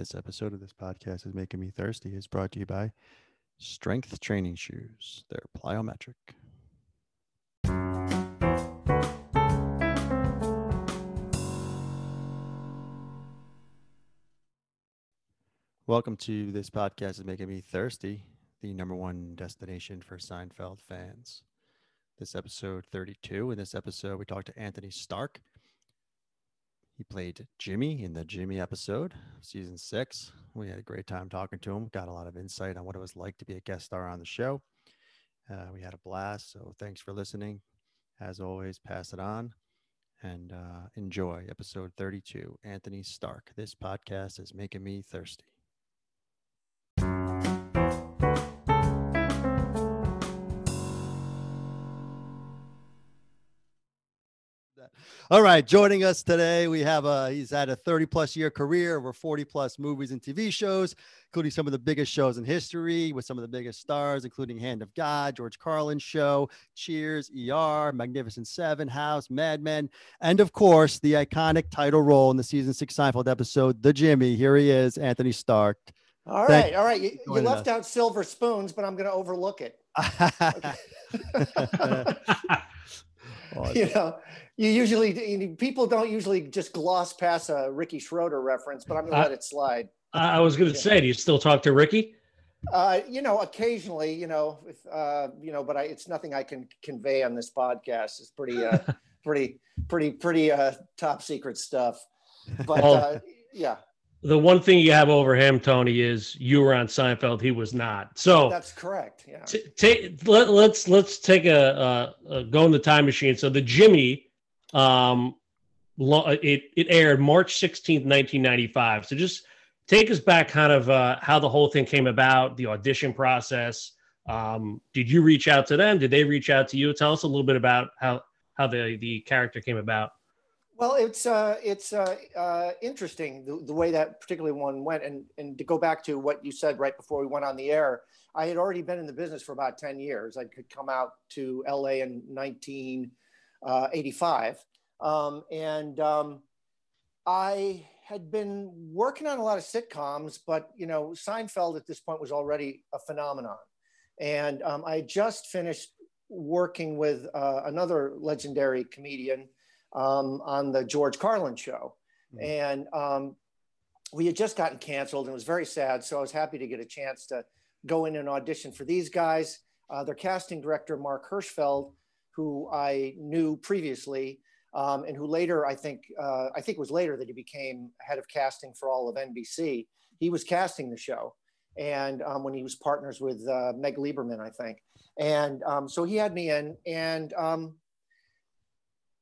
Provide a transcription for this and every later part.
This episode of this podcast is making me thirsty is brought to you by Strength Training Shoes. They're plyometric. Welcome to this podcast is making me thirsty, the number one destination for Seinfeld fans. This episode 32. In this episode, we talked to Anthony Starke. He played Jimmy in the Jimmy episode, season six. We had a great time talking to him, got a lot of insight on what it was like to be a guest star on the show. Uh, we had a blast. So thanks for listening. As always, pass it on and uh, enjoy episode 32 Anthony Starke. This podcast is making me thirsty. All right, joining us today, we have a he's had a 30 plus year career over 40 plus movies and TV shows, including some of the biggest shows in history with some of the biggest stars, including Hand of God, George Carlin Show, Cheers, ER, Magnificent Seven, House, Mad Men, and of course, the iconic title role in the season six Seinfeld episode, The Jimmy. Here he is, Anthony Starke. All right, all right. You, you left us. out silver spoons, but I'm going to overlook it. you know, you usually people don't usually just gloss past a Ricky Schroder reference, but I'm gonna uh, let it slide. I was gonna yeah. say, do you still talk to Ricky? Uh, you know, occasionally, you know, if, uh, you know, but I, it's nothing I can convey on this podcast. It's pretty, uh, pretty, pretty, pretty uh, top secret stuff. But well, uh, yeah. The one thing you have over him, Tony, is you were on Seinfeld. He was not. So that's correct. Yeah. T- t- let, us let's, let's take a, a, a go in the time machine. So the Jimmy um, it, it aired March 16th, 1995. So just take us back kind of uh, how the whole thing came about, the audition process. Um, did you reach out to them? Did they reach out to you? Tell us a little bit about how, how the, the character came about. Well, it's uh, it's uh, uh, interesting the, the way that particularly one went, and and to go back to what you said right before we went on the air, I had already been in the business for about ten years. I could come out to LA in 19 uh, 85. Um, and um, I had been working on a lot of sitcoms, but you know, Seinfeld at this point was already a phenomenon. And um, I just finished working with uh, another legendary comedian um, on the George Carlin show. Mm-hmm. And um, we had just gotten canceled and it was very sad. So I was happy to get a chance to go in and audition for these guys. Uh, their casting director, Marc Hirschfeld, who I knew previously, um, and who later, I think, uh, I think it was later that he became head of casting for all of NBC. He was casting the show, and um, when he was partners with uh, Meg Liberman, I think, and um, so he had me in, and um,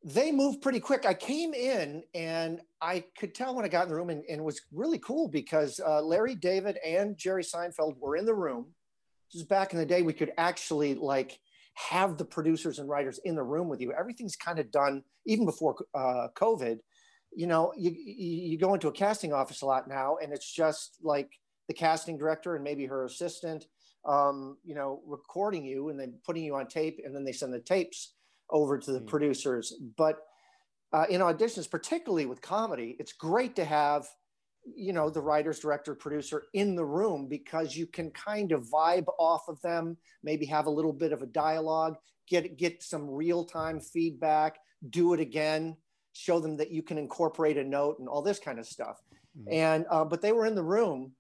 they moved pretty quick. I came in, and I could tell when I got in the room, and, and it was really cool because uh, Larry David and Jerry Seinfeld were in the room. This is back in the day we could actually like have the producers and writers in the room with you. Everything's kind of done even before uh, COVID. You know, you you go into a casting office a lot now, and it's just like the casting director and maybe her assistant, um, you know, recording you and then putting you on tape, and then they send the tapes over to the mm. producers. But uh, in auditions, particularly with comedy, it's great to have you know the writers director producer in the room because you can kind of vibe off of them maybe have a little bit of a dialogue get get some real-time feedback do it again show them that you can incorporate a note and all this kind of stuff mm-hmm. and uh, but they were in the room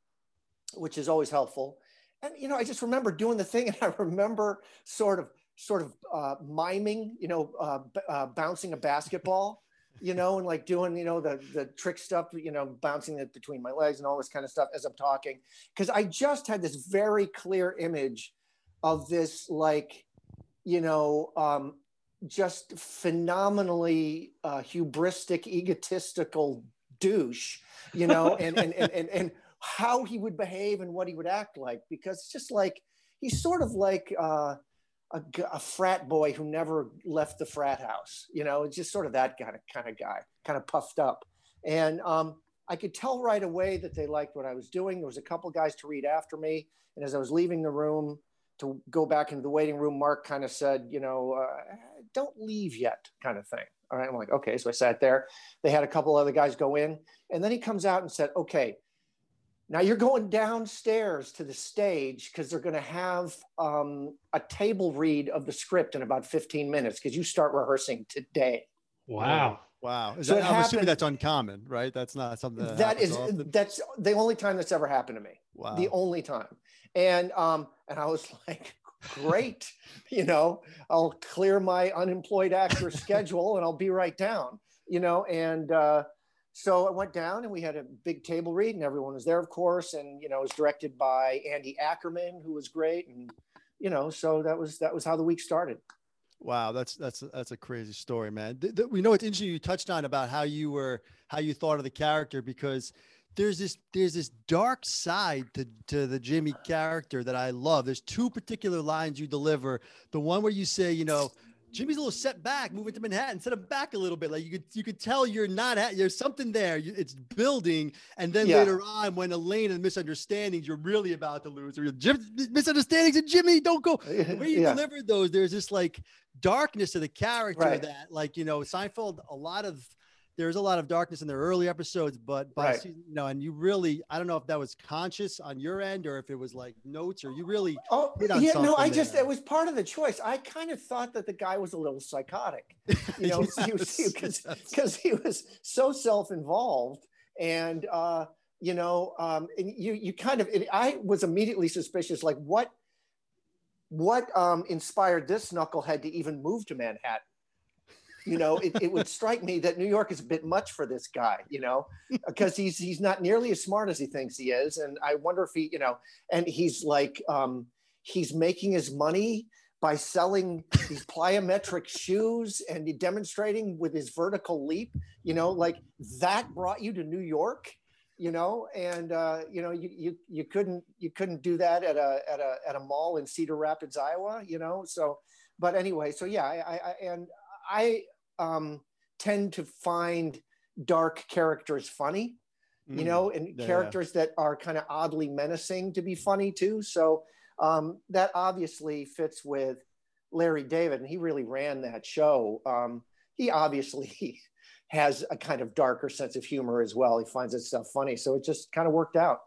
which is always helpful and you know i just remember doing the thing and i remember sort of sort of uh, miming you know uh, uh bouncing a basketball you know, and like doing, you know, the the trick stuff, you know, bouncing it between my legs and all this kind of stuff as I'm talking. Cause I just had this very clear image of this like, you know, um, just phenomenally uh, hubristic, egotistical douche, you know, and, and, and, and, and how he would behave and what he would act like, because it's just like, he's sort of like, uh, a, a, frat boy who never left the frat house. You know, it's just sort of that kind of kind of guy, kind of puffed up. And um, I could tell right away that they liked what I was doing. There was a couple guys to read after me, and as I was leaving the room to go back into the waiting room, Marc kind of said, you know, uh, don't leave yet, kind of thing. All right, I'm like, okay. So I sat there. They had a couple other guys go in, and then he comes out and said, okay, Now you're going downstairs to the stage because they're going to have um, a table read of the script in about 15 minutes because you start rehearsing today. Wow. Wow. Is So that, I'm assuming that's uncommon, right? That's not something that, that happens is often. that's the only time that's ever happened to me. wow. The only time. And um, and I was like, great, you know, I'll clear my unemployed actor schedule and I'll be right down, you know. And uh, so I went down and we had a big table read and everyone was there, of course. And you know, it was directed by Andy Ackerman, who was great. And you know, so that was that was how the week started. Wow, that's that's that's a crazy story, man. Th- th- we know it's interesting you touched on about how you were how you thought of the character because there's this there's this dark side to to the Jimmy character that I love. There's two particular lines you deliver. The one where you say, you know, Jimmy's a little set back, moving to Manhattan, set him back a little bit. Like you could you could tell you're not at there's something there. You, it's building, and then Yeah. later on, when Elaine and misunderstandings, you're really about to lose. Or misunderstandings and Jimmy, don't go the way you yeah. delivered those, there's this like darkness of the character Right. that, like, you know, Seinfeld, a lot of there's a lot of darkness in their early episodes, but by Right. season, you know, and you really, I don't know if that was conscious on your end or if it was like notes or you really, Oh, yeah, no, I something just, there. it was part of the choice. I kind of thought that the guy was a little psychotic, you know, Yes, because yes. he was so self-involved and, uh, you know, um, and you, you kind of, it, I was immediately suspicious, like what, what um, inspired this knucklehead to even move to Manhattan? You know, it, it would strike me that New York is a bit much for this guy, you know, because he's he's not nearly as smart as he thinks he is, and I wonder if he, you know, and he's like, um, he's making his money by selling these plyometric shoes and demonstrating with his vertical leap, you know, like that brought you to New York, you know, and uh, you know, you you you couldn't you couldn't do that at a at a at a mall in Cedar Rapids, Iowa, you know. So, but anyway, so yeah, I, I and I um, tend to find dark characters funny you Mm, know, and yeah. characters that are kind of oddly menacing to be funny too. So um, that obviously fits with Larry David, and he really ran that show. Um, he obviously has a kind of darker sense of humor as well. He finds that stuff funny, so it just kind of worked out.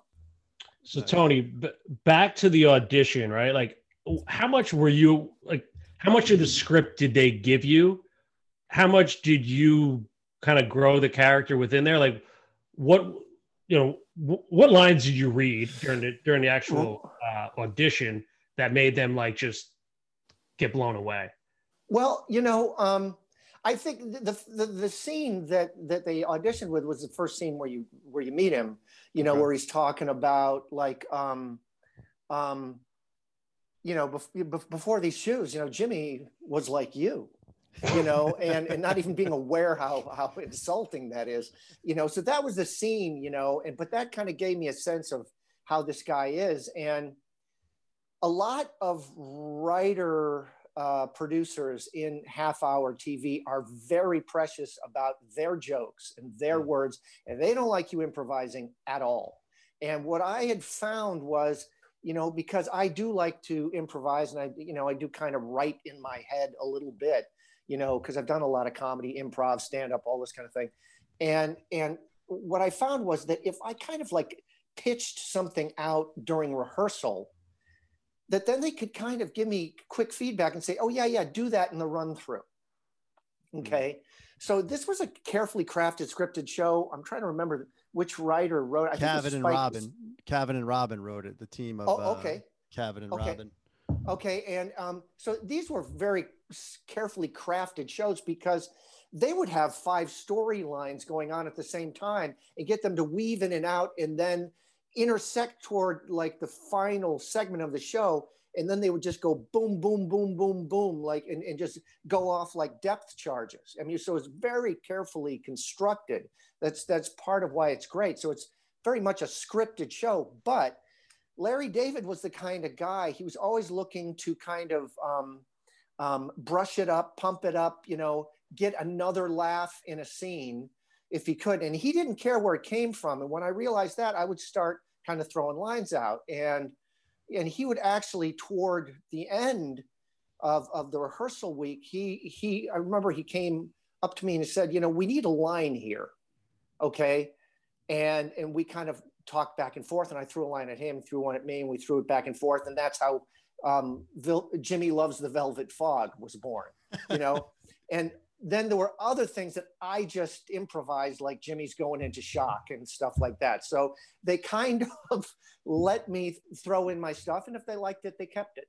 So Tony, b- back to the audition, right? Like, how much were you like? How much of the script did they give you? How much did you kind of grow the character within there? Like, what you know, wh- what lines did you read during the during the actual uh, audition that made them like just get blown away? Well, you know, um, I think the, the the scene that that they auditioned with was the first scene where you where you meet him. You know, Okay. where he's talking about like, um, um, you know, bef- bef- before these shoes, you know, Jimmy was like you, you know, and and not even being aware how how insulting that is, you know. So that was the scene, you know, and but that kind of gave me a sense of how this guy is, and a lot of writer uh, producers in half hour TV are very precious about their jokes and their Mm. words, and they don't like you improvising at all. And what I had found was, you know, because I do like to improvise and I, you know, I do kind of write in my head a little bit, you know, because I've done a lot of comedy, improv, stand up, all this kind of thing. And, and what I found was that if I kind of like pitched something out during rehearsal, that then they could kind of give me quick feedback and say, oh, yeah, yeah, do that in the run through. Okay. So this was a carefully crafted scripted show. I'm trying to remember which writer wrote it. I Kavet and Robin. Kavet and Robin wrote it. The team of Oh, uh, okay. Kavet and Okay. Robin. Okay, and um, so these were very carefully crafted shows because they would have five storylines going on at the same time and get them to weave in and out and then intersect toward like the final segment of the show. And then they would just go boom, boom, boom, boom, boom, like and, and just go off like depth charges. I mean, so it's very carefully constructed. That's that's part of why it's great. So it's very much a scripted show, but Larry David was the kind of guy, he was always looking to kind of um, um, brush it up, pump it up, you know, get another laugh in a scene if he could. And he didn't care where it came from. And when I realized that, I would start kind of throwing lines out. And and he would actually toward the end of, of the rehearsal week, he he I remember he came up to me and said, you know, we need a line here. Okay. And and we kind of talk back and forth, and I threw a line at him, threw one at me, and we threw it back and forth, and that's how um, Vil- Jimmy loves the Velvet Fog was born. You know, and then there were other things that I just improvised, like Jimmy's going into shock and stuff like that. So they kind of let me throw in my stuff, and if they liked it, they kept it.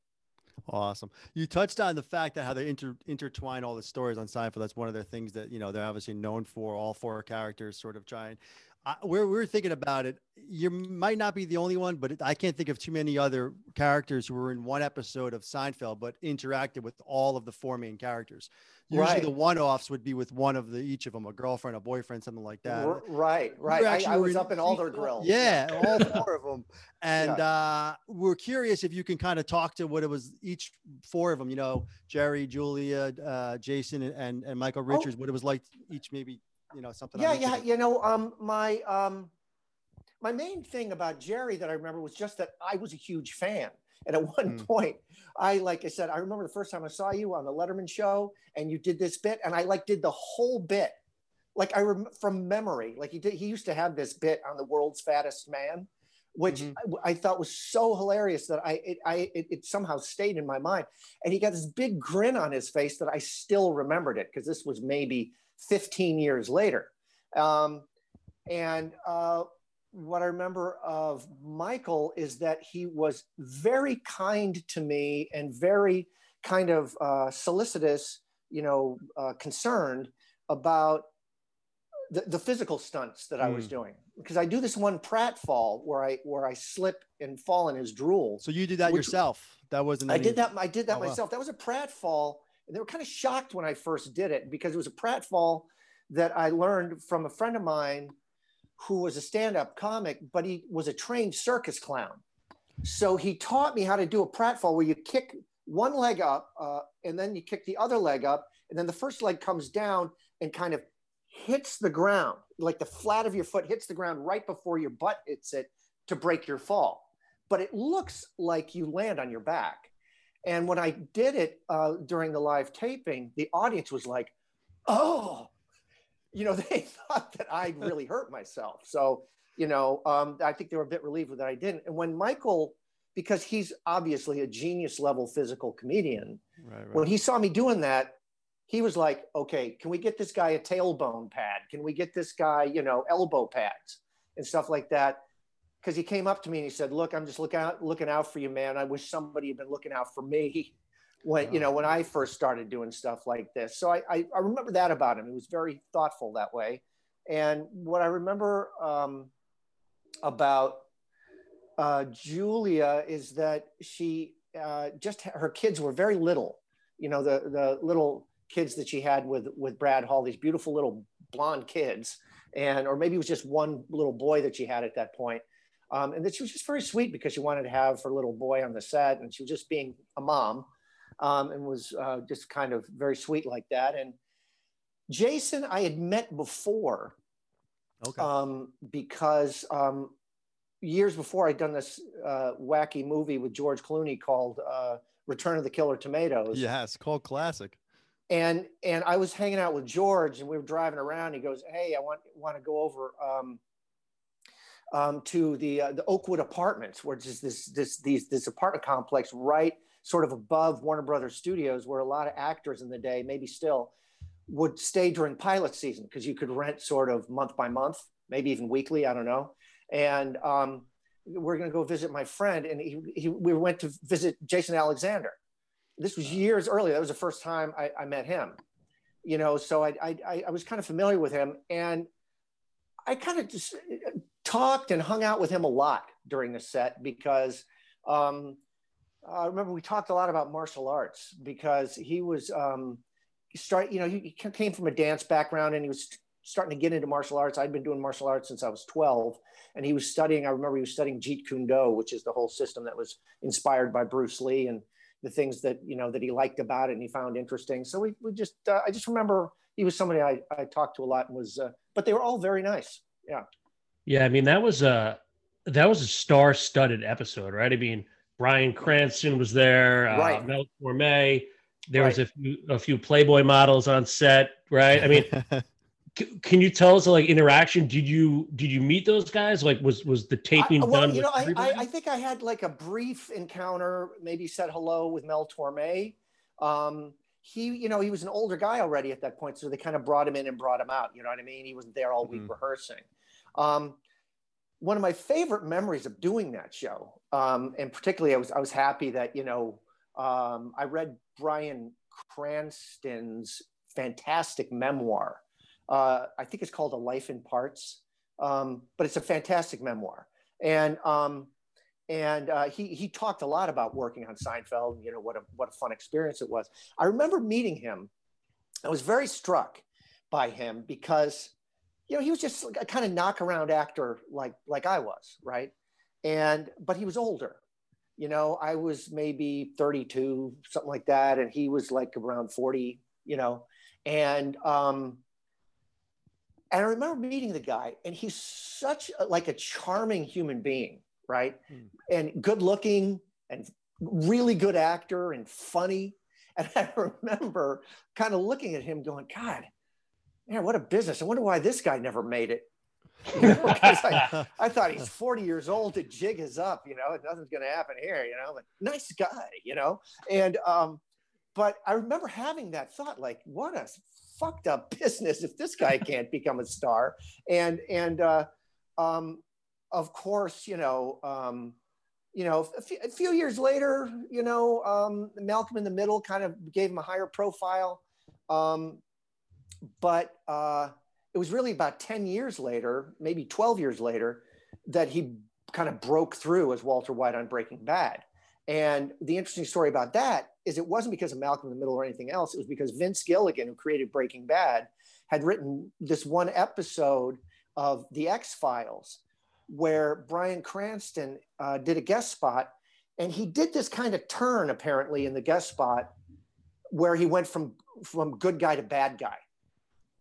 Awesome. You touched on the fact that how they inter- intertwine all the stories on Seinfeld. That's one of their things that you know they're obviously known for. All four characters sort of trying. Uh, we're we're thinking about it. You might not be the only one, but it, I can't think of too many other characters who were in one episode of Seinfeld but interacted with all of the four main characters. Usually, Right. the one-offs would be with one of the each of them, a girlfriend, a boyfriend, something like that. R- right, right. I, I was up in all their Grill. Yeah, all four of them. And uh, we're curious if you can kind of talk to what it was each four of them. You know, Jerry, Julia, uh, Jason, and, and and Michael Richards. What it was like each, maybe you know something. Yeah yeah you know um my um my main thing about jerry that i remember was just that i was a huge fan and at one Hmm. point i like i said i remember the first time i saw you on the letterman show and you did this bit and i like did the whole bit like i rem- from memory like he did he used to have this bit on the world's fattest man which Mhm. I, I thought was so hilarious that I it, I it, it somehow stayed in my mind. And he got this big grin on his face that I still remembered it because this was maybe 15 years later. Um, and uh, what I remember of Michael is that he was very kind to me and very kind of uh, solicitous, you know, uh, concerned about the, the physical stunts that I was Mm. doing because I do this one Pratt fall where I where I slip and fall in his drool. So you did that Which- yourself. That wasn't. I any- did that. I did that Oh, wow. myself. That was a pratfall, and they were kind of shocked when I first did it because it was a pratfall that I learned from a friend of mine who was a stand-up comic, but he was a trained circus clown. So he taught me how to do a pratfall where you kick one leg up, uh, and then you kick the other leg up, and then the first leg comes down and kind of hits the ground, like the flat of your foot hits the ground right before your butt hits it to break your fall. But it looks like you land on your back. And when I did it uh, during the live taping, the audience was like, "Oh," you know, they thought that I really hurt myself. So, you know, um, I think they were a bit relieved that I didn't. And when Michael, because he's obviously a genius level physical comedian, Right, right. when he saw me doing that, he was like, okay, can we get this guy a tailbone pad? Can we get this guy, you know, elbow pads and stuff like that? Because he came up to me and he said, look, I'm just looking out, looking out for you, man. I wish somebody had been looking out for me when, you know, when I first started doing stuff like this. So I, I, I remember that about him. He was very thoughtful that way. And what I remember um, about uh, Julia is that she uh, just her kids were very little. You know, the the little kids that she had with with Brad Hall, these beautiful little blonde kids, and or maybe it was just one little boy that she had at that point. Um, and that she was just very sweet because she wanted to have her little boy on the set, and she was just being a mom, um, and was uh, just kind of very sweet like that. And Jason, I had met before, okay. um, because um, years before I'd done this uh, wacky movie with George Clooney called uh, Return of the Killer Tomatoes. yes, called classic. And and I was hanging out with George, and we were driving around. He goes, "Hey, I want want to go over um, um, to the uh, the Oakwood Apartments, which is this this these this apartment complex right sort of above Warner Brothers Studios, where a lot of actors in the day, maybe still, would stay during pilot season because you could rent sort of month by month, maybe even weekly. I don't know. And um, we're going to go visit my friend, and he, he, we went to visit Jason Alexander. This was years earlier. That was the first time I, I met him. You know, so I, I I was kind of familiar with him, and I kind of just talked and hung out with him a lot during the set because um, I remember we talked a lot about martial arts because he was um, start. You know, he, he came from a dance background, and he was starting to get into martial arts. I'd been doing martial arts since I was 12, and he was studying. I remember he was studying Jeet Kune Do, which is the whole system that was inspired by Bruce Lee and the things that you know that he liked about it and he found interesting. So we we just uh, I just remember he was somebody I, I talked to a lot and was, uh, but they were all very nice. Yeah. Yeah, I mean that was a that was a star-studded episode, right? I mean, Bryan Cranston was there, uh, Right. Mel Torme. There was a few a few Playboy models on set, right? I mean, c- can you tell us like interaction? Did you did you meet those guys? Like, was was the taping I, well, done? you know, I, I. I think I had like a brief encounter, maybe said hello with Mel Torme. Um, he, you know, he was an older guy already at that point, so they kind of brought him in and brought him out. You know what I mean? He wasn't there all week Mhm. rehearsing. Um, one of my favorite memories of doing that show, um, and particularly, I was I was happy that you know um, I read Bryan Cranston's fantastic memoir. Uh, I think it's called A Life in Parts, um, but it's a fantastic memoir. And um, and uh, he he talked a lot about working on Seinfeld. You know what a what a fun experience it was. I remember meeting him. I was very struck by him because you know he was just a kind of knock around actor like like I was, right? And but he was older. You know, I was maybe 32, something like that, and he was like around 40. You know, and um, and I remember meeting the guy, and he's such a, like a charming human being, right? Hmm. And good looking, and really good actor, and funny. And I remember kind of looking at him, going, "God, man, what a business! I wonder why this guy never made it." You know, I, I thought he's 40 years old to jig is up, you know, nothing's going to happen here, you know, but nice guy, you know? And, um, but I remember having that thought, like, what a fucked up business if this guy can't become a star. And, and, uh, um, of course, you know, um, you know, a few, few years later, you know, um, Malcolm in the Middle kind of gave him a higher profile. Um, but, uh, it was really about 10 years later, maybe 12 years later, that he kind of broke through as Walter White on Breaking Bad. And the interesting story about that is it wasn't because of Malcolm in the Middle or anything else. It was because Vince Gilligan, who created Breaking Bad, had written this one episode of The X Files where Bryan Cranston uh, did a guest spot. And he did this kind of turn apparently in the guest spot where he went from, from good guy to bad guy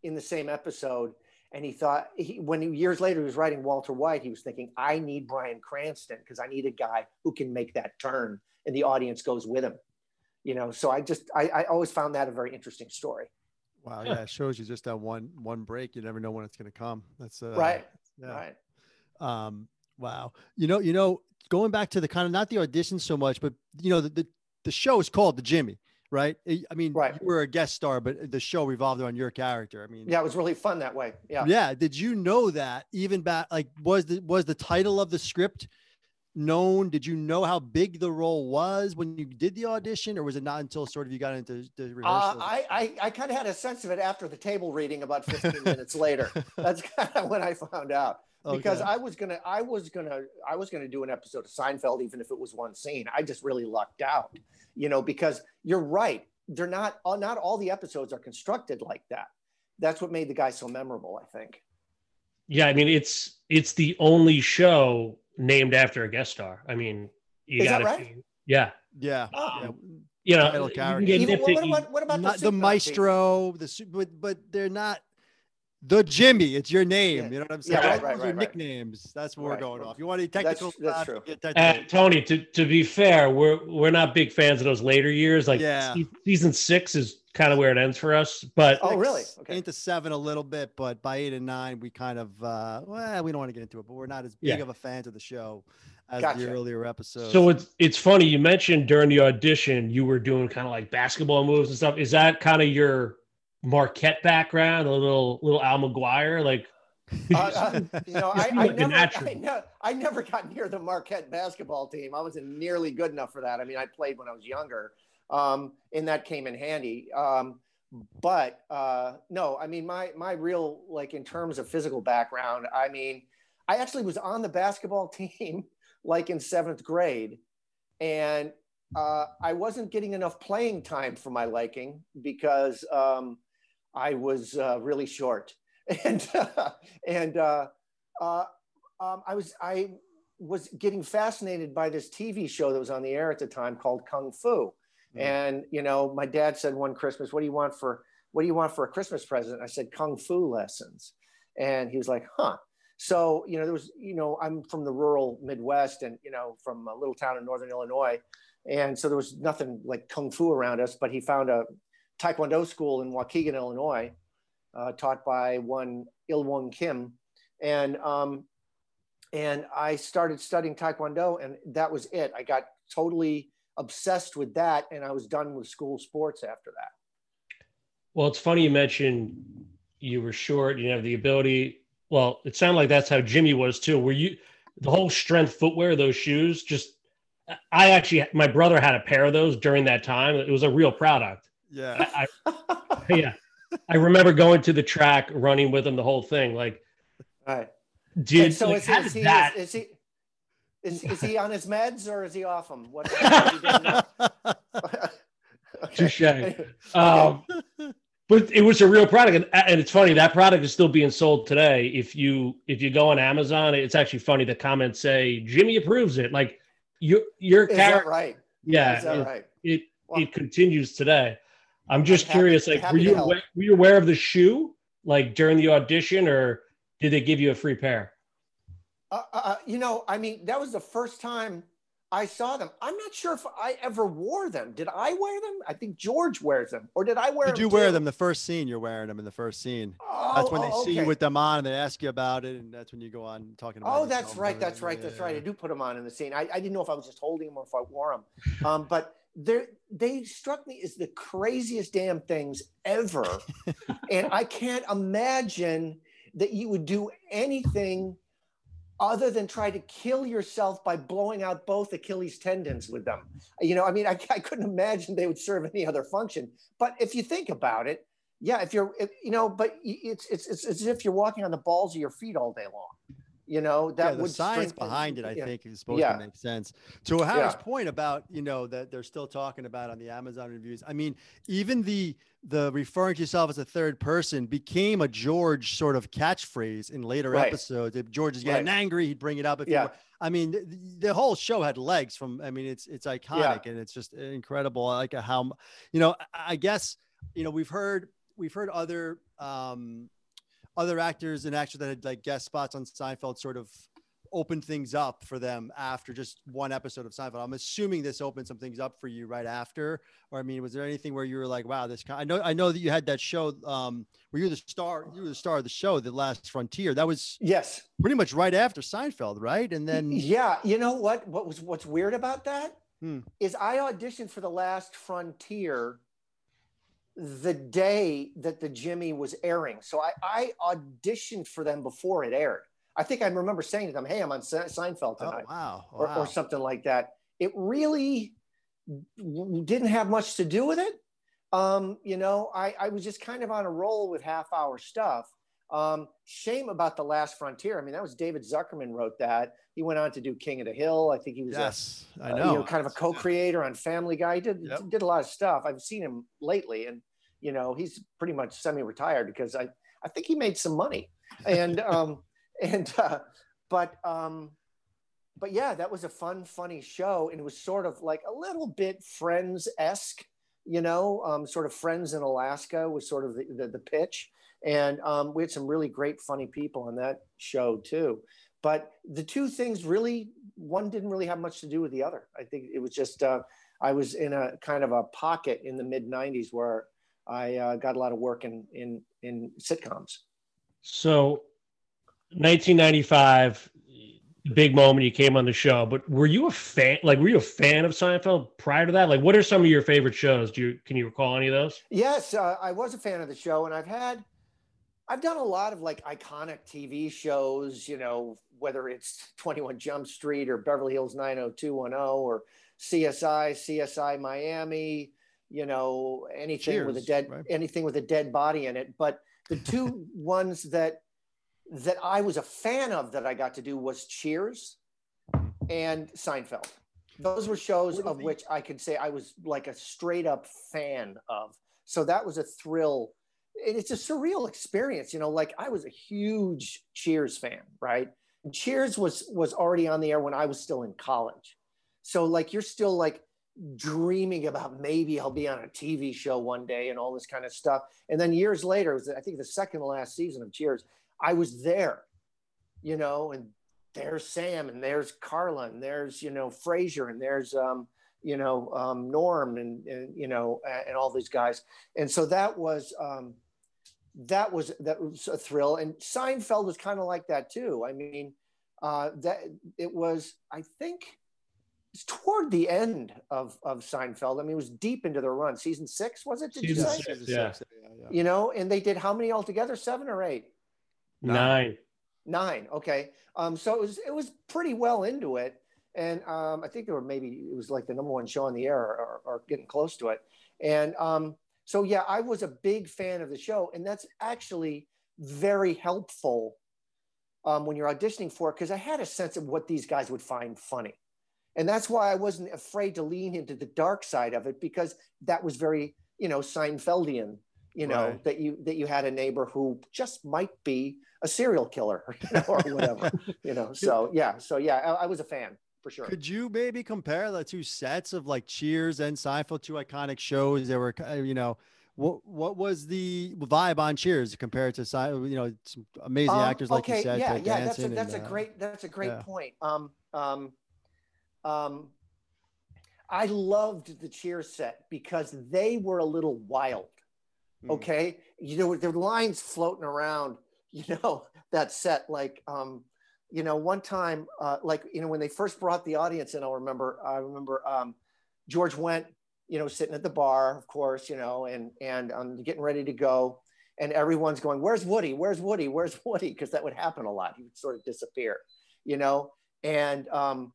in the same episode. And he thought, he, when he, years later he was writing Walter White, he was thinking, I need Bryan Cranston because I need a guy who can make that turn, and the audience goes with him. You know, so I just, I, I always found that a very interesting story. Wow, yeah, it shows you just that one one break. You never know when it's going to come. That's uh, right. Yeah. Right. Um, wow. You know, you know, going back to the kind of not the audition so much, but you know, the the, the show is called the Jimmy, right? I I mean, Right. you were a guest star, but the show revolved around your character. I mean, Yeah, it was really fun that way. Yeah. yeah. Did you know that even back like was the was the title of the script known? Did you know how big the role was when you did the audition, or was it not until sort of you got into the Uh. I, I, I kind of had a sense of it after the table reading about 15 minutes later. That's kind of when I found out. because I was gonna, I was gonna, I was gonna do an episode of Seinfeld, even if it was one scene. I just really lucked out, you know, because you're right. They're not, uh, not all the episodes are constructed like that. That's what made the guy so memorable, I think. yeah, I mean it's it's the only show named after a guest star. I mean, you Is gotta right? yeah. yeah. Oh. yeah. You know, you character. can get Even, what, what, about, what about not the, the, sitcom team? maestro, the but but they're not the Jimmy. It's your name. Yeah. You know what I'm Yeah, saying? right, right, Those right, right. nicknames. That's what we're going off. You want to be That's- technical? that's true. it, get Uh. Tony, to, to be fair, we're we're not big fans of those later years. Like Yeah. season six is kind of where it ends for us. But Oh, really? Six Okay. Into seven a little bit, but by eight and nine, we kind of uh well, we don't want to get into it, but we're not as big Yeah. of a fans of the show as Gotcha. the earlier episodes. so it's it's funny you mentioned during the audition you were doing kind of like basketball moves and stuff. Is that kind of your Marquette background, a little little Al McGuire? Like Uh, uh, you know, I, I, never. I, ne- I never got near the Marquette basketball team. I wasn't nearly good enough for that. I mean, I played when I was younger, um, and that came in handy. Um, but uh, no, I mean, my my real like in terms of physical background, I mean, I actually was on the basketball team like in seventh grade, and uh, I wasn't getting enough playing time for my liking because um, I was uh, really short and and uh, uh, um, I was I was getting fascinated by this TV show that was on the air at the time called Kung Fu, Mm. and you know my dad said one Christmas, "What do you want for what do you want for a Christmas present?" I said Kung Fu lessons, and he was like, "Huh." So you know there was you know I'm from the rural Midwest and you know from a little town in northern Illinois, and so there was nothing like Kung Fu around us, but he found a Taekwondo school in Waukegan, Illinois uh, taught by one Il Kim, and um, and I started studying Taekwondo, and that was it. I got totally obsessed with that, and I was done with school sports after that. Well, it's funny you mentioned you were short, you have the ability. Well, it sounded like that's how Jimmy was too. Were you the whole strength footwear, those shoes? Just, I actually, my brother had a pair of those during that time. It was a real product. Yeah. I, I, yeah. I remember going to the track, running with him the whole thing. Like, right. Dude, so like, is, how is, does he, that? is, is he is, is he on his meds or is he off them? What? Touche. Um, but it was a real product, and, and it's funny that product is still being sold today. If you if you go on Amazon, it's actually funny. The comments say Jimmy approves it. Like your your Is that character, right? yeah, Is that it, right? it, Well- it continues today. I'm just happy- curious. Like, happy were you aware, were you aware of the shoe like during the audition, or did they give you a free pair? Uh, uh, you know, I mean, that was the first time I saw them. I'm not sure if I ever wore them. Did I wear them? I think George wears them, or did I wear Did them? you wear too? them the first scene? You're wearing them in the first scene. Oh, That's when they oh, see you with them on and they ask you about it, and that's when you go on talking about. Oh, yourself that's right. That's right. That's right. I do put them on in the scene. I, I didn't know if I was just holding them or if I wore them. Um, but they they struck me as the craziest damn things ever, and I can't imagine that you would do anything other than try to kill yourself by blowing out both Achilles tendons with them. You know, I mean, I, I couldn't imagine they would serve any other function. But if you think about it, yeah, if you're, if, you know, but it's, it's it's it's as if you're walking on the balls of your feet all day long. You know, that yeah, the would science behind it, I yeah. think, is supposed Yeah. to make sense. To Howard's point about you know that they're still talking about on the Amazon reviews. I mean, even the the referring to yourself as a third person became a George sort of catchphrase in later Right. episodes. If George is getting Right. angry, he'd bring it up. If Yeah. I mean, the, the whole show had legs. From I mean, it's it's iconic and it's just incredible. I like how you know. I guess you know we've heard we've heard other um other actors and actors that had like guest spots on Seinfeld sort of opened things up for them after just one episode of Seinfeld. I'm assuming this opened some things up for you right after, or I mean, was there anything where you were like, "Wow, this"? Kind I know, I know that you had that show um, where you were the star, you were the star of the show, The Last Frontier. That was Yes. pretty much right after Seinfeld, right? And then yeah, you know what? What was what's weird about that is Hmm. I auditioned for the Last Frontier the day that the Jimmy was airing. So I, I auditioned for them before it aired. I think I remember saying to them, "Hey, I'm on Se- Seinfeld oh tonight," wow, or, or something like that. It really didn't have much to do with it. Um, you know, I, I was just kind of on a roll with half hour stuff. Um, shame about the Last Frontier. I mean, that was David Zuckerman wrote that. He went on to do King of the Hill. I think he was a yes, I uh, know. you know, kind of a co-creator on Family Guy. He did Yep. did a lot of stuff. I've seen him lately, and you know, he's pretty much semi-retired because I I think he made some money, and um and uh, but um but yeah, that was a fun, funny show, and it was sort of like a little bit Friends esque, you know, um, sort of Friends in Alaska was sort of the the, the pitch, and um, we had some really great, funny people on that show too. But the two things really, one didn't really have much to do with the other. I think it was just uh, I was in a kind of a pocket in the mid '90s where I uh, got a lot of work in in in sitcoms. So, 1995, big moment you came on the show. But were you a fan? Like, were you a fan of Seinfeld prior to that? Like, what are some of your favorite shows? Do you can you recall any of those? Yes, uh, I was a fan of the show, and I've had, I've done a lot of like iconic TV shows. You know, whether it's Twenty One Jump Street or Beverly Hills Nine Hundred Two One Zero or CSI, CSI Miami. You know, anything with a dead, right? anything with a dead body in it. But the two ones that that I was a fan of that I got to do was Cheers and Seinfeld. Those were shows What do you of think- which I could say I was like a straight up fan of. So that was a thrill. And it's a surreal experience, you know, like I was a huge Cheers fan, right? Cheers was was already on the air when I was still in college. So like you're still like dreaming about maybe I'll be on a TV show one day and all this kind of stuff. And then years later, was, I think the second to last season of Cheers, I was there, you know, and there's Sam and there's Carla and there's, you know, Frasier and there's, um, you know, um, Norm and, and, you know, and, all these guys. And so that was, um, that was that was a thrill. And Seinfeld was kind of like that too. I mean, uh, that it was, I think, toward the end of of Seinfeld. I mean, it was deep into their run. Season six was it? Did Season you say? six. Yeah. six, yeah, yeah. You know, and they did how many altogether? Seven or eight? Nine. Nine. Okay. Um, so it was it was pretty well into it, and um, I think there were maybe it was like the number one show on the air or, or, or getting close to it. And um, so yeah, I was a big fan of the show, and that's actually very helpful um, when you're auditioning for it because I had a sense of what these guys would find funny, and that's why I wasn't afraid to lean into the dark side of it because that was very you know Seinfeldian. You know Right. that you that you had a neighbor who just might be a serial killer you know, or whatever. you know, so yeah, so yeah, I, I was a fan for sure. Could you maybe compare the two sets of like Cheers and Seinfeld, two iconic shows that were, uh, you know, what what was the vibe on Cheers compared to you know some amazing Um, actors like you said, yeah, yeah, that's a, that's and, a uh, great that's a great yeah. point. Um, um, um, I loved the Cheers set because they were a little wild. Mm. Okay, you know, there were lines floating around. You know that set, like, um, you know, one time, uh, like, you know, when they first brought the audience in, I'll remember. I remember um, George went, you know, sitting at the bar, of course, you know, and and um, getting ready to go, and everyone's going, "Where's Woody? Where's Woody? Where's Woody?" Because that would happen a lot. He would sort of disappear, you know, and um,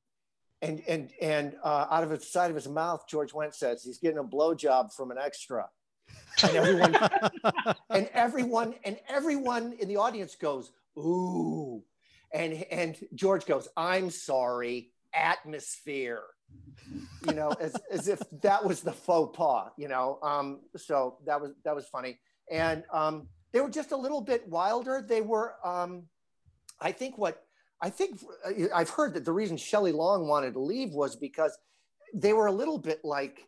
and and and uh, out of the side of his mouth, George Wendt says he's getting a blowjob from an extra, and everyone and everyone and everyone in the audience goes ooh. And and george goes i'm sorry atmosphere. You know as, as if that was the faux pas you know? Um so that was that was funny. And um they were just a little bit wilder. They were um i think what i think uh, i've heard that the reason shelley long wanted to leave was because they were a little bit like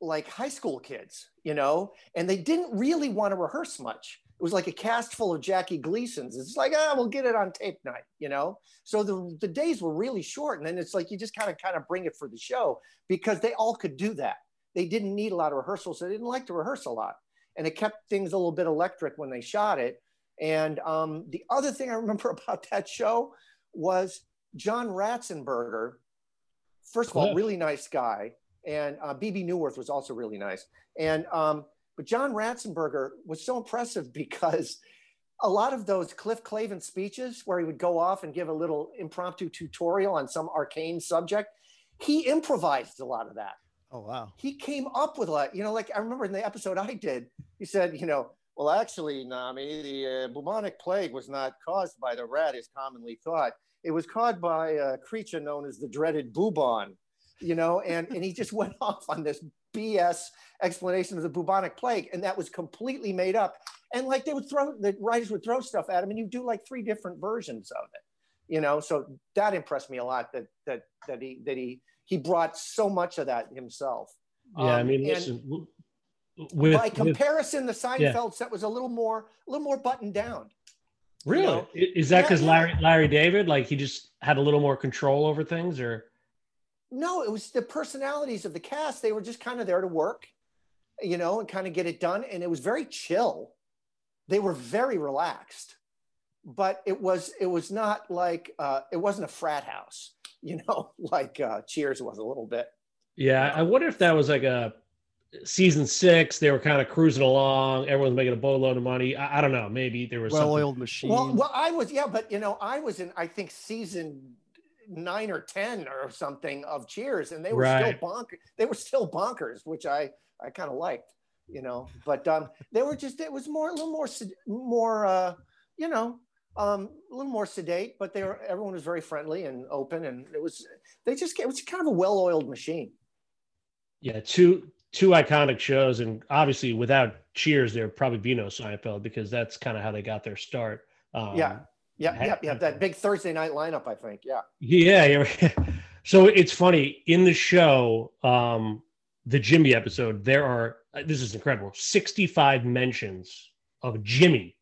like high school kids, you know, and they didn't really want to rehearse much. It was like a cast full of Jackie Gleasons. It's like, ah, we'll get it on tape night, you know. So the the days were really short, and then it's like you just kind of kind of bring it for the show because they all could do that. They didn't need a lot of rehearsals. They didn't like to rehearse a lot, and it kept things a little bit electric when they shot it. And um, the other thing I remember about that show was John Ratzenberger. First of all, really nice guy and uh, Bebe Neuwirth was also really nice. And um, but John Ratzenberger was so impressive because a lot of those Cliff Clavin speeches, where he would go off and give a little impromptu tutorial on some arcane subject, he improvised a lot of that. oh wow. He came up with a lot. You know, like I remember in the episode I did, he said, you know. Well, actually, Normie, the uh, bubonic plague was not caused by the rat as commonly thought. It was caused by a creature known as the dreaded bubon you know, and, and he just went off on this BS explanation of the bubonic plague, and that was completely made up. And like they would throw, the writers would throw stuff at him, and you do like three different versions of it, you know. So that impressed me a lot. That that that he that he he brought so much of that himself. Yeah, I Um, mean, and listen, with, by with- comparison, the Seinfeld set was a little more a little more buttoned down. really, know? Is that because yeah. Larry Larry David, like he just had a little more control over things, or No, it was the personalities of the cast. They were just kind of there to work, you know, and kind of get it done. And it was very chill. They were very relaxed, but it was it was not like uh, it wasn't a frat house, you know, like uh, Cheers was a little bit. yeah, I wonder if that was like a season six. They were kind of cruising along. Everyone's making a boatload of money. I, I don't know. Maybe there was something. Well-oiled machine. Well, well, I was yeah, but you know, I was in I think season nine or ten or something of Cheers, and they were Right. still bonkers. They were still bonkers, which I I kind of liked, you know. But um, they were just it was more a little more more uh, you know um, a little more sedate, but they were everyone was very friendly and open, and it was they just it was kind of a well-oiled machine. yeah, two two iconic shows, and obviously without Cheers, there'd probably be no Seinfeld because that's kind of how they got their start. Um, Yeah. Yeah, yeah, yeah. That big Thursday night lineup, I think. Yeah. Yeah, yeah. So it's funny in the show, um, the Jimmy episode. There are this is incredible. Sixty-five mentions of Jimmy,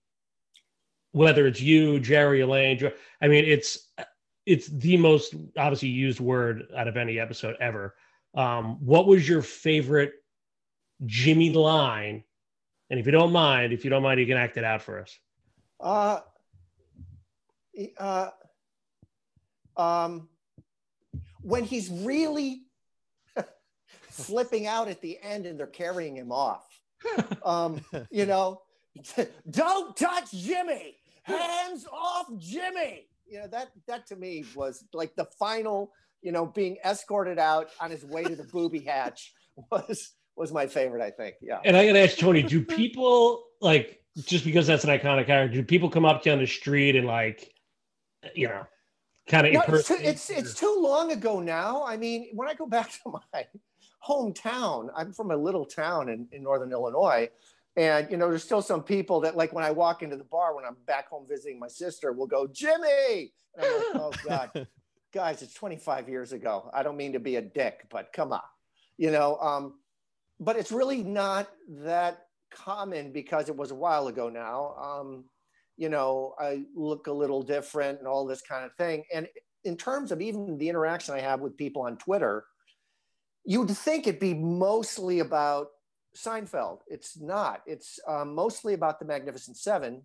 whether it's you, Jerry, Elaine. I mean, it's it's the most obviously used word out of any episode ever. Um, what was your favorite Jimmy line And if you don't mind, if you don't mind, you can act it out for us. Uh, uh, um, when he's really flipping out at the end and they're carrying him off. Um, you know, don't touch Jimmy. Hands off Jimmy. You know, that that to me was like the final, you know, being escorted out on his way to the booby hatch was was my favorite, I think. Yeah. And I gotta ask Tony, do people like just because that's an iconic character, do people come up to you on the street and like you know kind of no, it's, too, it's it's too long ago now. I mean, when I go back to my hometown, I'm from a little town in, in northern Illinois. And you know, there's still some people that like when I walk into the bar when I'm back home visiting my sister, will go, Jimmy. And I'm like, oh God. Guys, it's 25 years ago. I don't mean to be a dick, but come on. You know, um, but it's really not that common because it was a while ago now. Um, you know, I look a little different and all this kind of thing. And in terms of even the interaction I have with people on Twitter, you would think it'd be mostly about Seinfeld. It's not. It's um, mostly about the Magnificent Seven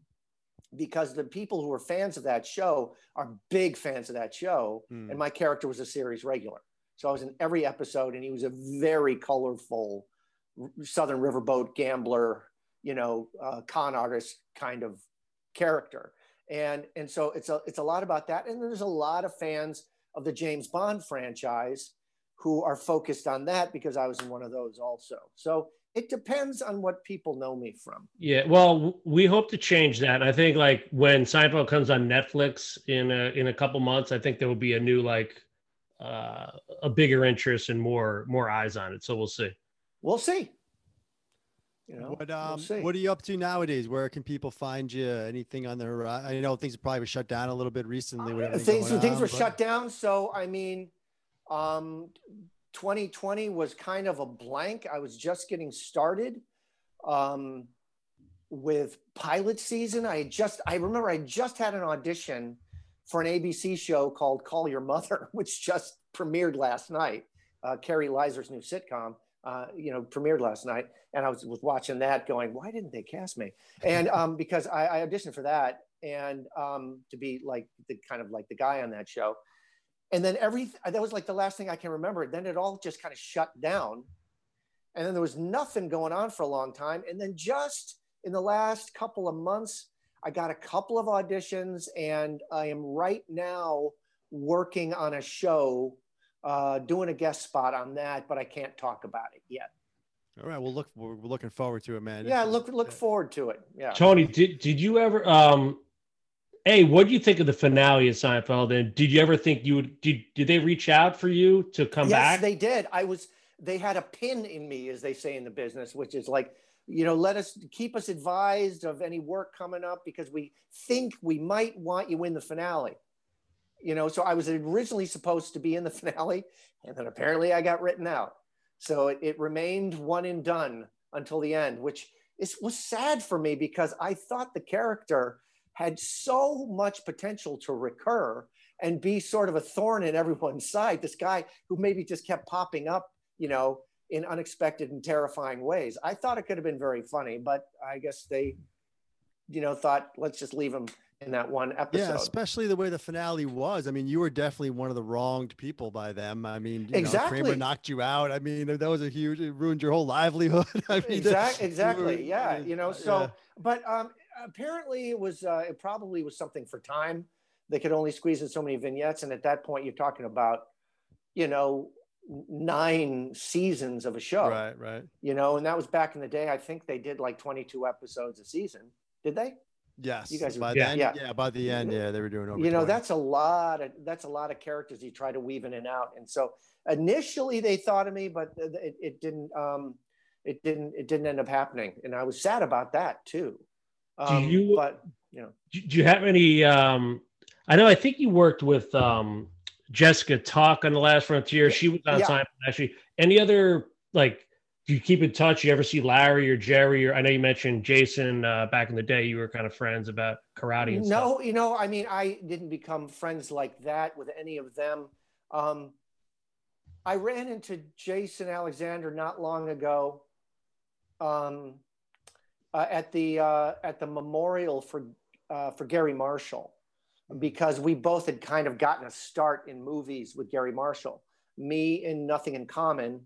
because the people who are fans of that show are big fans of that show. Mm. And my character was a series regular. So I was in every episode, and he was a very colorful Southern Riverboat gambler, you know, uh, con artist kind of character. And, and so it's a, it's a lot about that. And there's a lot of fans of the James Bond franchise who are focused on that because I was in one of those also. So it depends on what people know me from. Yeah, well, we hope to change that. I think like when Seinfeld comes on Netflix in a in a couple months, I think there will be a new like uh, a bigger interest and more more eyes on it. So we'll see. We'll see. You know, what um, we'll what are you up to nowadays? Where can people find you? Anything on the horizon? I know things probably shut down a little bit recently. Uh, things things on, were but... shut down, so I mean, um, 2020 was kind of a blank. I was just getting started um, with pilot season. I just, I remember I just had an audition for an ABC show called Call Your Mother, which just premiered last night. Uh, Kari Lizer's new sitcom, uh, you know, premiered last night. And I was, was watching that going, why didn't they cast me? And um, because I, I auditioned for that and um, to be like the kind of like the guy on that show and then every that was like the last thing I can remember. Then it all just kind of shut down, and then there was nothing going on for a long time. And then just in the last couple of months, I got a couple of auditions, and I am right now working on a show, uh, doing a guest spot on that, but I can't talk about it yet. All right, we'll look. We're looking forward to it, man. Yeah, look look forward to it. Yeah. Tony, did did you ever um Hey, what do you think of the finale of Seinfeld? And did you ever think you would? Did did they reach out for you to come yes, back? Yes, they did. I was. They had a pin in me, as they say in the business, which is like, you know, let us keep us advised of any work coming up because we think we might want you in the finale. You know, so I was originally supposed to be in the finale, and then apparently I got written out. So it, it remained one and done until the end, which is was sad for me because I thought the character had so much potential to recur and be sort of a thorn in everyone's side. This guy who maybe just kept popping up, you know, in unexpected and terrifying ways. I thought it could have been very funny, but I guess they, you know, thought let's just leave him in that one episode. Yeah, especially the way the finale was. I mean, you were definitely one of the wronged people by them. I mean, exactly. Know, Kramer knocked you out. I mean, that was a huge, it ruined your whole livelihood. I mean, exactly. Exactly. Were, yeah. You know, so, yeah. but um, apparently it was uh, it probably was something for time. They could only squeeze in so many vignettes, and at that point, you're talking about, you know, nine seasons of a show. Right, right. You know, and that was back in the day. I think they did like 22 episodes a season. Did they? Yes. You guys by were, yeah, yeah. yeah, by the end, yeah, they were doing over. You know, 20. that's a lot of that's a lot of characters you try to weave in and out. And so initially they thought of me, but it, it didn't um it didn't it didn't end up happening. And I was sad about that too. Um, do you? But you know, do you have any? Um, I know. I think you worked with um, Jessica Tuck on the Last Frontier. She was on yeah. actually. Any other like? Do you keep in touch? You ever see Larry or Jerry? Or I know you mentioned Jason uh, back in the day. You were kind of friends about karate. And stuff. no, stuff. you know, I mean, I didn't become friends like that with any of them. Um, I ran into Jason Alexander not long ago. Um, uh, at the uh, at the memorial for uh, for Garry Marshall because we both had kind of gotten a start in movies with Garry Marshall. Me in Nothing in Common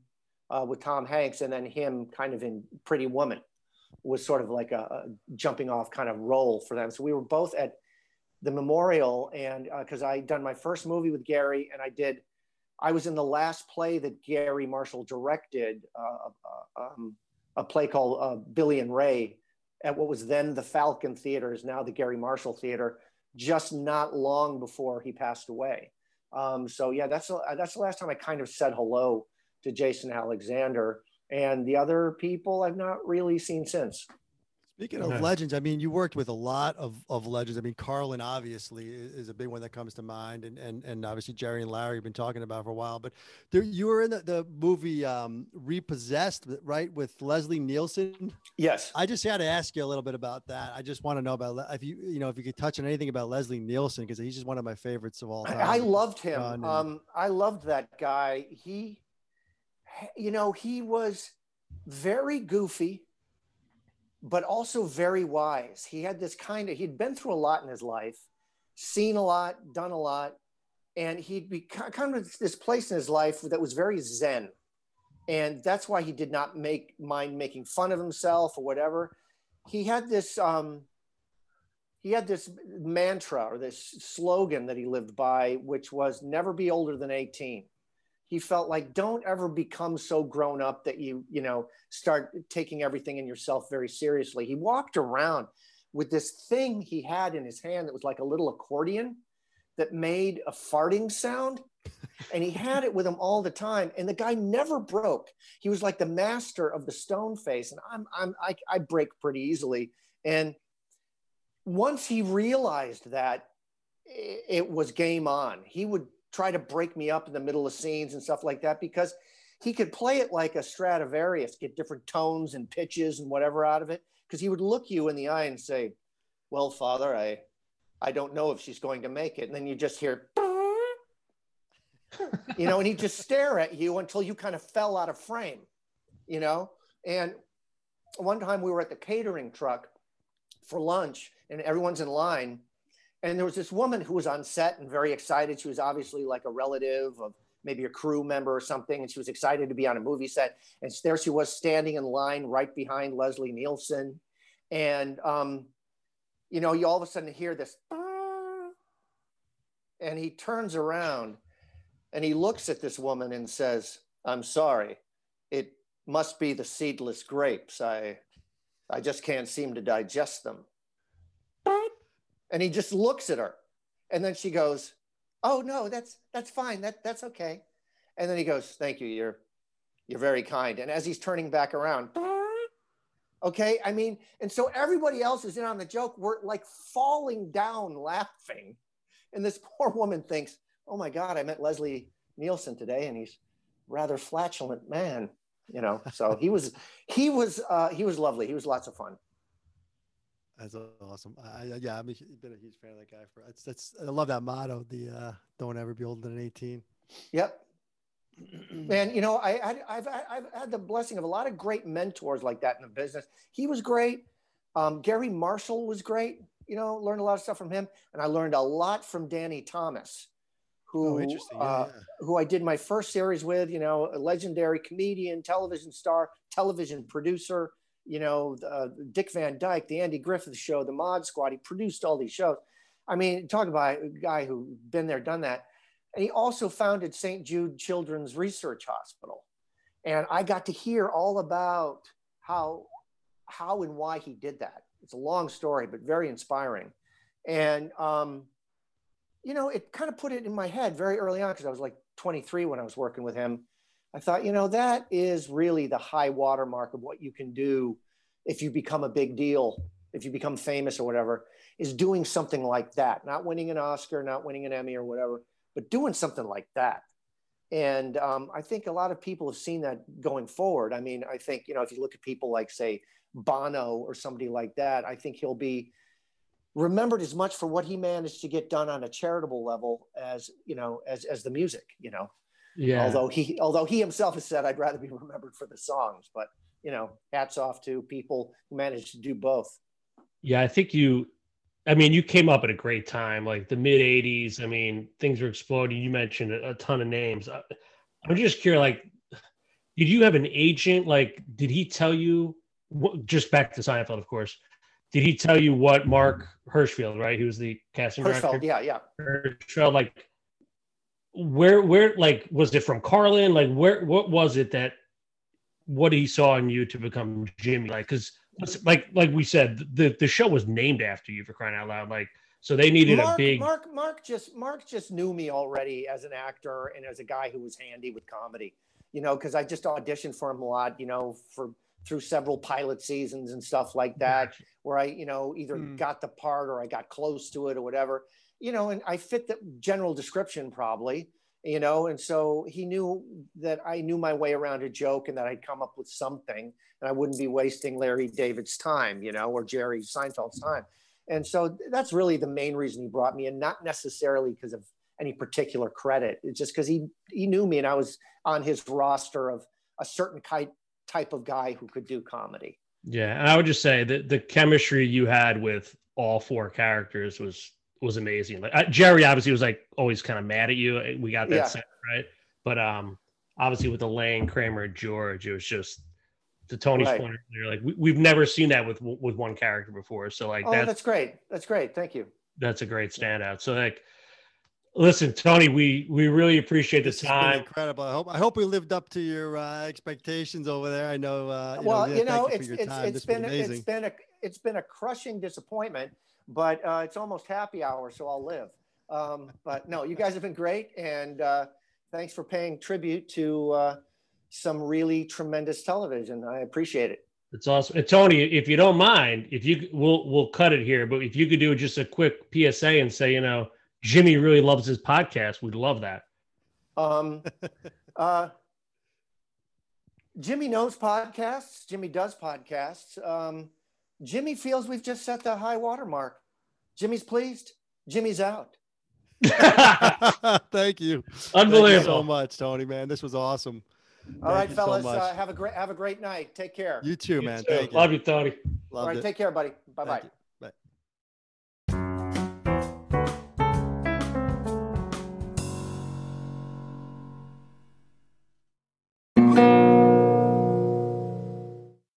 uh, with Tom Hanks, and then him kind of in Pretty Woman was sort of like a, a jumping off kind of role for them. So we were both at the memorial, and because uh, I done my first movie with Garry, and I did, I was in the last play that Garry Marshall directed, uh um, a play called uh, Billy and Ray, at what was then the Falcon Theater, is now the Garry Marshall Theater, just not long before he passed away. Um, so yeah, that's that's the last time I kind of said hello to Jason Alexander, and the other people I've not really seen since. Speaking of legends, I mean, you worked with a lot of, of legends. I mean, Carlin obviously is a big one that comes to mind, and and and obviously Jerry and Larry have been talking about for a while. But there, you were in the, the movie um, Repossessed, right, with Leslie Nielsen. Yes. I just had to ask you a little bit about that. I just want to know about if you you know if you could touch on anything about Leslie Nielsen because he's just one of my favorites of all time. I, I loved him. And, um, I loved that guy. He, you know, he was very goofy but also very wise. He had this kind of, he'd been through a lot in his life, seen a lot, done a lot, and he'd be kind of this place in his life that was very zen. And that's why he did not make mind making fun of himself or whatever. He had this, um, he had this mantra or this slogan that he lived by, which was never be older than 18 he felt like don't ever become so grown up that you you know start taking everything in yourself very seriously. He walked around with this thing he had in his hand that was like a little accordion that made a farting sound and he had it with him all the time and the guy never broke. He was like the master of the stone face and i'm i'm i, I break pretty easily and once he realized that it was game on. He would try to break me up in the middle of scenes and stuff like that because he could play it like a Stradivarius, get different tones and pitches and whatever out of it. Because he would look you in the eye and say, "Well, Father, I, I don't know if she's going to make it," and then you just hear, you know, and he'd just stare at you until you kind of fell out of frame, you know. And one time we were at the catering truck for lunch, and everyone's in line, and there was this woman who was on set and very excited. She was obviously like a relative of maybe a crew member or something, and she was excited to be on a movie set. And there she was standing in line right behind Leslie Nielsen. And, um, you know, you all of a sudden hear this, and he turns around and he looks at this woman and says, I'm sorry, it must be the seedless grapes. I, I just can't seem to digest them. And he just looks at her. And then she goes, Oh no, that's that's fine. That that's okay. And then he goes, Thank you. You're you're very kind. And as he's turning back around, okay, I mean, and so everybody else is in on the joke. We're like falling down laughing. And this poor woman thinks, Oh my God, I met Leslie Nielsen today, and he's rather flatulent man, you know. So he was he was uh he was lovely. He was lots of fun. That's awesome. I, yeah, I'm a, been a huge fan of that guy. For it's, that's I love that motto. The uh, "Don't ever be older than 18." Yep. Man, you know, I, I have I've had the blessing of a lot of great mentors like that in the business. He was great. Um, Garry Marshall was great. You know, learned a lot of stuff from him, and I learned a lot from Danny Thomas, who oh, yeah, uh, yeah. who I did my first series with. You know, a legendary comedian, television star, television producer you know, uh, Dick Van Dyke, the Andy Griffith Show, the Mod Squad. He produced all these shows. I mean, talk about a guy who been there, done that. And he also founded St. Jude Children's Research Hospital. And I got to hear all about how how and why he did that. It's a long story, but very inspiring. And um, you know, it kind of put it in my head very early on because I was like 23 when I was working with him I thought, you know, that is really the high watermark of what you can do if you become a big deal, if you become famous or whatever, is doing something like that, not winning an Oscar, not winning an Emmy or whatever, but doing something like that. And um, I think a lot of people have seen that going forward. I mean, I think, you know, if you look at people like, say, Bono or somebody like that, I think he'll be remembered as much for what he managed to get done on a charitable level as, you know, as, as the music, you know. Yeah. Although he although he himself has said I'd rather be remembered for the songs, but you know, hats off to people who managed to do both. Yeah, I think you. I mean, you came up at a great time, like the mid '80s. I mean, things were exploding. You mentioned a, ton of names. I, I'm just curious, like, did you have an agent? Like, did he tell you? What, just back to Seinfeld, of course. Did he tell you what Marc Hirschfeld, right? He was the casting Hirschfeld, director. yeah, yeah. Hirschfeld, like, where, where, like, was it from Carlin? Like, where, what was it that, what he saw in you to become Jimmy? Like, because, like, like we said, the the show was named after you for crying out loud. Like, so they needed Marc, a big. Marc, Marc just Marc just knew me already as an actor and as a guy who was handy with comedy. You know, because I just auditioned for him a lot. You know, for through several pilot seasons and stuff like that, where I, you know, either Hmm. got the part or I got close to it or whatever. You know, and I fit the general description probably. You know, and so he knew that I knew my way around a joke and that I'd come up with something, and I wouldn't be wasting Larry David's time, you know, or Jerry Seinfeld's time. And so that's really the main reason he brought me in, not necessarily because of any particular credit. It's just because he he knew me and I was on his roster of a certain kind type of guy who could do comedy. Yeah, and I would just say that the chemistry you had with all four characters was was amazing. Like uh, Jerry, obviously, was like always kind of mad at you. We got that Yeah. sense, right? But um, obviously with Elaine, Kramer, George, it was just to Tony's Right. point earlier. Like we, we've never seen that with with one character before. So like oh, that's that's great. That's great. Thank you. that's a great standout. So like, listen, Tony, we we really appreciate the This time. incredible. I hope I hope we lived up to your uh, expectations over there. I know. Uh, you well, know, you know, it's you for your it's time. it's This was been it's been a it's been a crushing disappointment, but uh, it's almost happy hour, so I'll live. Um, but no, you guys have been great, and uh, thanks for paying tribute to uh, some really tremendous television. I appreciate it. It's awesome. And Tony, if you don't mind, if you we'll we'll cut it here, but if you could do just a quick PSA and say, you know, Jimmy really loves his podcast, we'd love that. Um, uh, Jimmy knows podcasts. Jimmy does podcasts. Um, Jimmy feels we've just set the high water mark. Jimmy's pleased. Jimmy's out. Thank you. Thank you Unbelievable. so much, Tony. Man, this was awesome. All Thank right, you so fellas. uh, have a great have a great night. Take care. You too, You man. too. Thank you. Love you, Tony. All Loved right, it. take care, buddy. Bye bye. Thank you.